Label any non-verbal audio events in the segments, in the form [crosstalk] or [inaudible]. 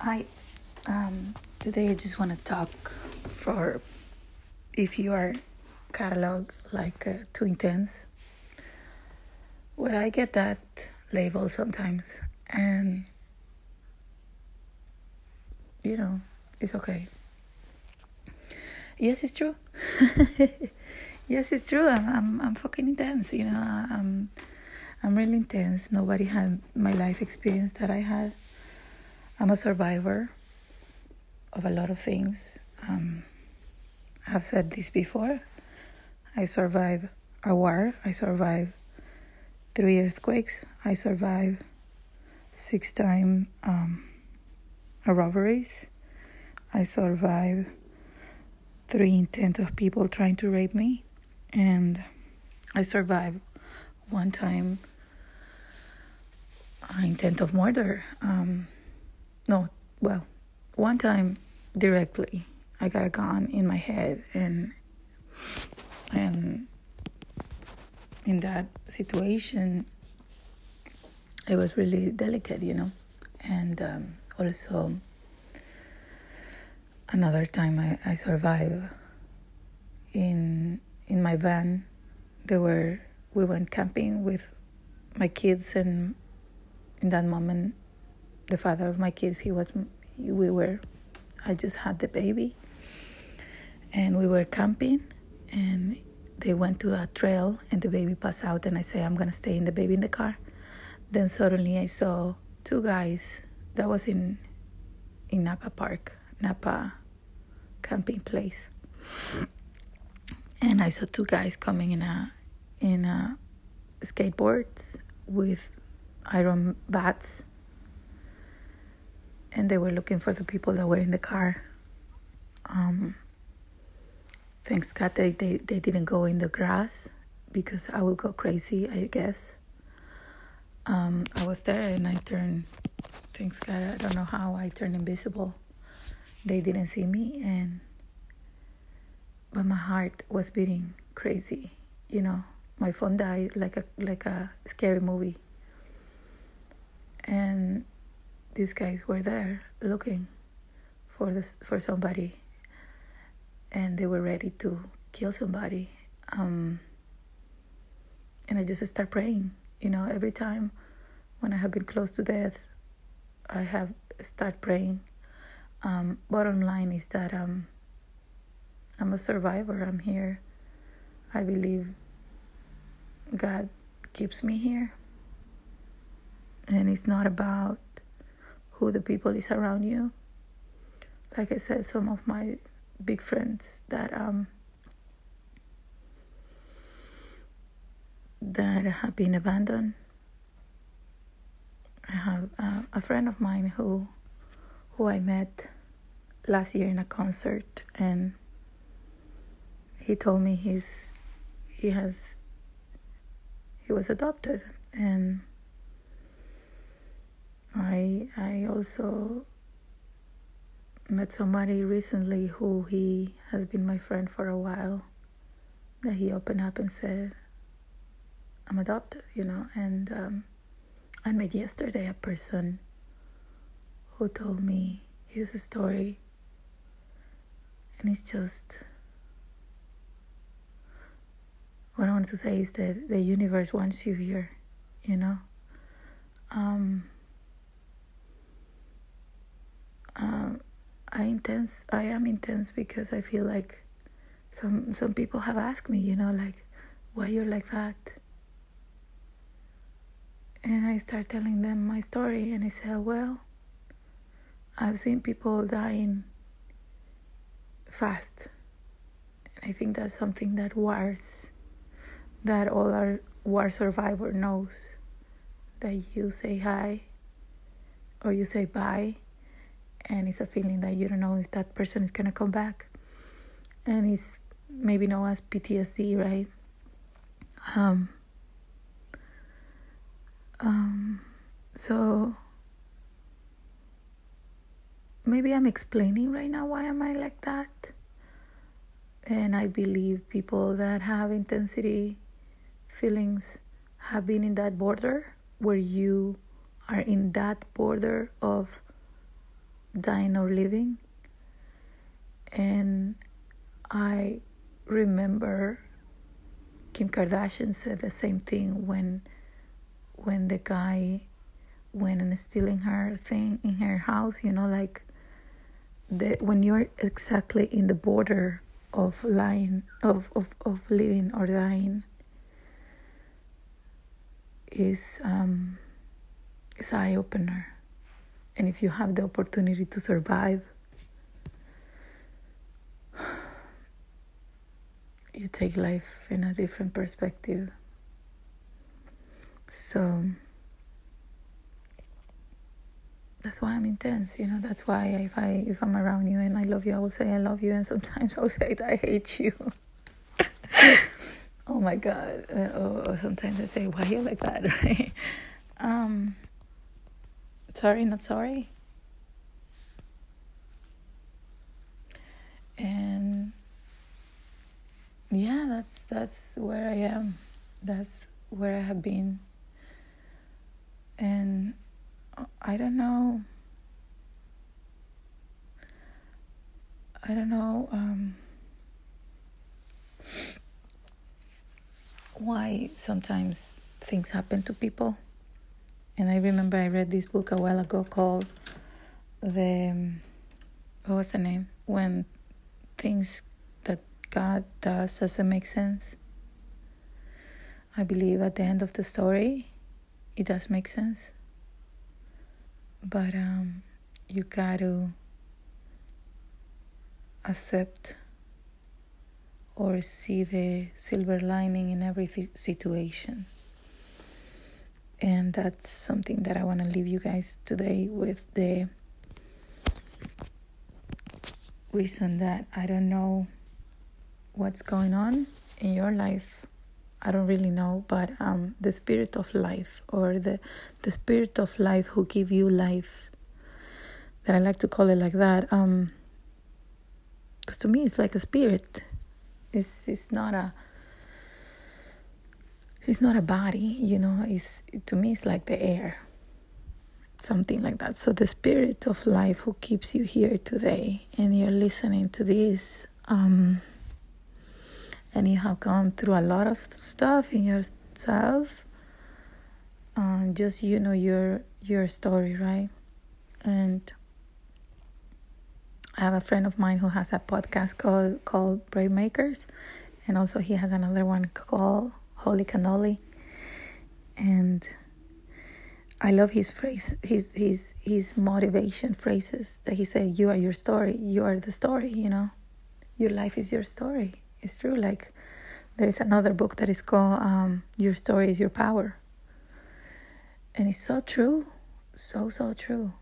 Hi. Um, today I just want to talk for if you are catalog like uh, too intense. Well, I get that label sometimes, and you know, it's okay. Yes, it's true. [laughs] yes, it's true. I'm, I'm, I'm fucking intense. You know, I'm, I'm really intense. Nobody had my life experience that I had. I'm a survivor of a lot of things. Um, I've said this before. I survived a war. I survived three earthquakes. I survived six time um, robberies. I survived three intent of people trying to rape me, and I survived one time uh, intent of murder. Um, no, well, one time directly, I got a gun in my head, and and in that situation, it was really delicate, you know, and um, also another time I, I survived in in my van. There were we went camping with my kids, and in that moment, the father of my kids, he was, we were, I just had the baby, and we were camping, and they went to a trail, and the baby passed out, and I say, I'm gonna stay in the baby in the car. Then suddenly I saw two guys. That was in in Napa Park, Napa camping place, and I saw two guys coming in a in a skateboards with iron bats and they were looking for the people that were in the car. Um, thanks God they, they, they didn't go in the grass because I would go crazy, I guess. Um, I was there and I turned, thanks God, I don't know how I turned invisible. They didn't see me and, but my heart was beating crazy, you know. My phone died like a like a scary movie. And these guys were there looking for this for somebody and they were ready to kill somebody um, and i just start praying you know every time when i have been close to death i have start praying. Um, bottom line is that um, i'm a survivor i'm here. I believe god keeps me here and it's not about who the people is around you. Like I said, some of my big friends that um that have been abandoned. I have uh, a friend of mine who who I met last year in a concert and he told me he's he has he was adopted and I I also met somebody recently who he has been my friend for a while that he opened up and said I'm adopted, you know, and um, I met yesterday a person who told me his story and it's just what I wanted to say is that the universe wants you here, you know. Um, um, I intense. I am intense because I feel like some some people have asked me, you know, like why you're like that. And I start telling them my story, and I say, well, I've seen people dying fast, and I think that's something that wars, that all our war survivor knows, that you say hi, or you say bye and it's a feeling that you don't know if that person is gonna come back. And it's maybe known as PTSD right? Um um so maybe I'm explaining right now why am I like that. And I believe people that have intensity feelings have been in that border where you are in that border of dying or living. And I remember Kim Kardashian said the same thing when when the guy went and stealing her thing in her house, you know, like the when you're exactly in the border of lying of, of, of living or dying is um is eye opener. And if you have the opportunity to survive you take life in a different perspective. So that's why I'm intense, you know. That's why if I if I'm around you and I love you, I will say I love you, and sometimes [laughs] I'll say I hate you. [laughs] oh my God! Uh, or, or, sometimes I say, why are you like that? [laughs] Right? Um. Sorry, not sorry. And yeah, that's that's where I am. That's where I have been. And I don't know. I don't know um, why sometimes things happen to people. And I remember I read this book a while ago called the what was the name when things that God does doesn't make sense. I believe at the end of the story, it does make sense. But um, you got to accept or see the silver lining in every situation. And that's something that I want to leave you guys today with the reason that I don't know what's going on in your life. I don't really know, but um, the spirit of life or the the spirit of life who give you life. That I like to call it like that. Um, because to me it's like a spirit. It's it's not a. It's not a body, you know. It's to me it's like the air something like that. So the spirit of life who keeps you here today, and you're listening to this, um, and you have gone through a lot of stuff in yourself. Um, just you know your your story, right? And I have a friend of mine who has a podcast called called Brave Makers, and also he has another one called Holy Cannoli, and I love his phrase, his his his motivation phrases that he said, "You are your story. You are the story." You know, your life is your story. It's true. Like there is another book that is called um, "Your Story Is Your Power," and it's so true, so so true.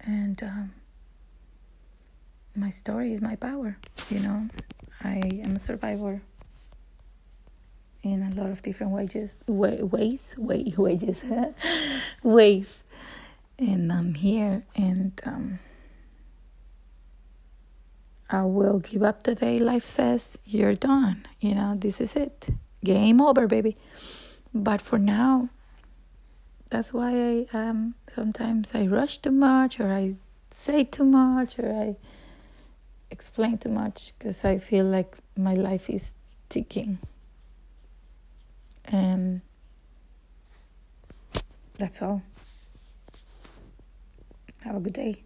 And um, my story is my power. You know, I am a survivor in a lot of different ways, way, ways, [laughs] way, wages, ways. And I'm here, and um, I will give up the day life says you're done. You know, this is it. Game over, baby. But for now, that's why I um sometimes I rush too much, or I say too much, or I explain too much because I feel like my life is ticking. And that's all. Have a good day.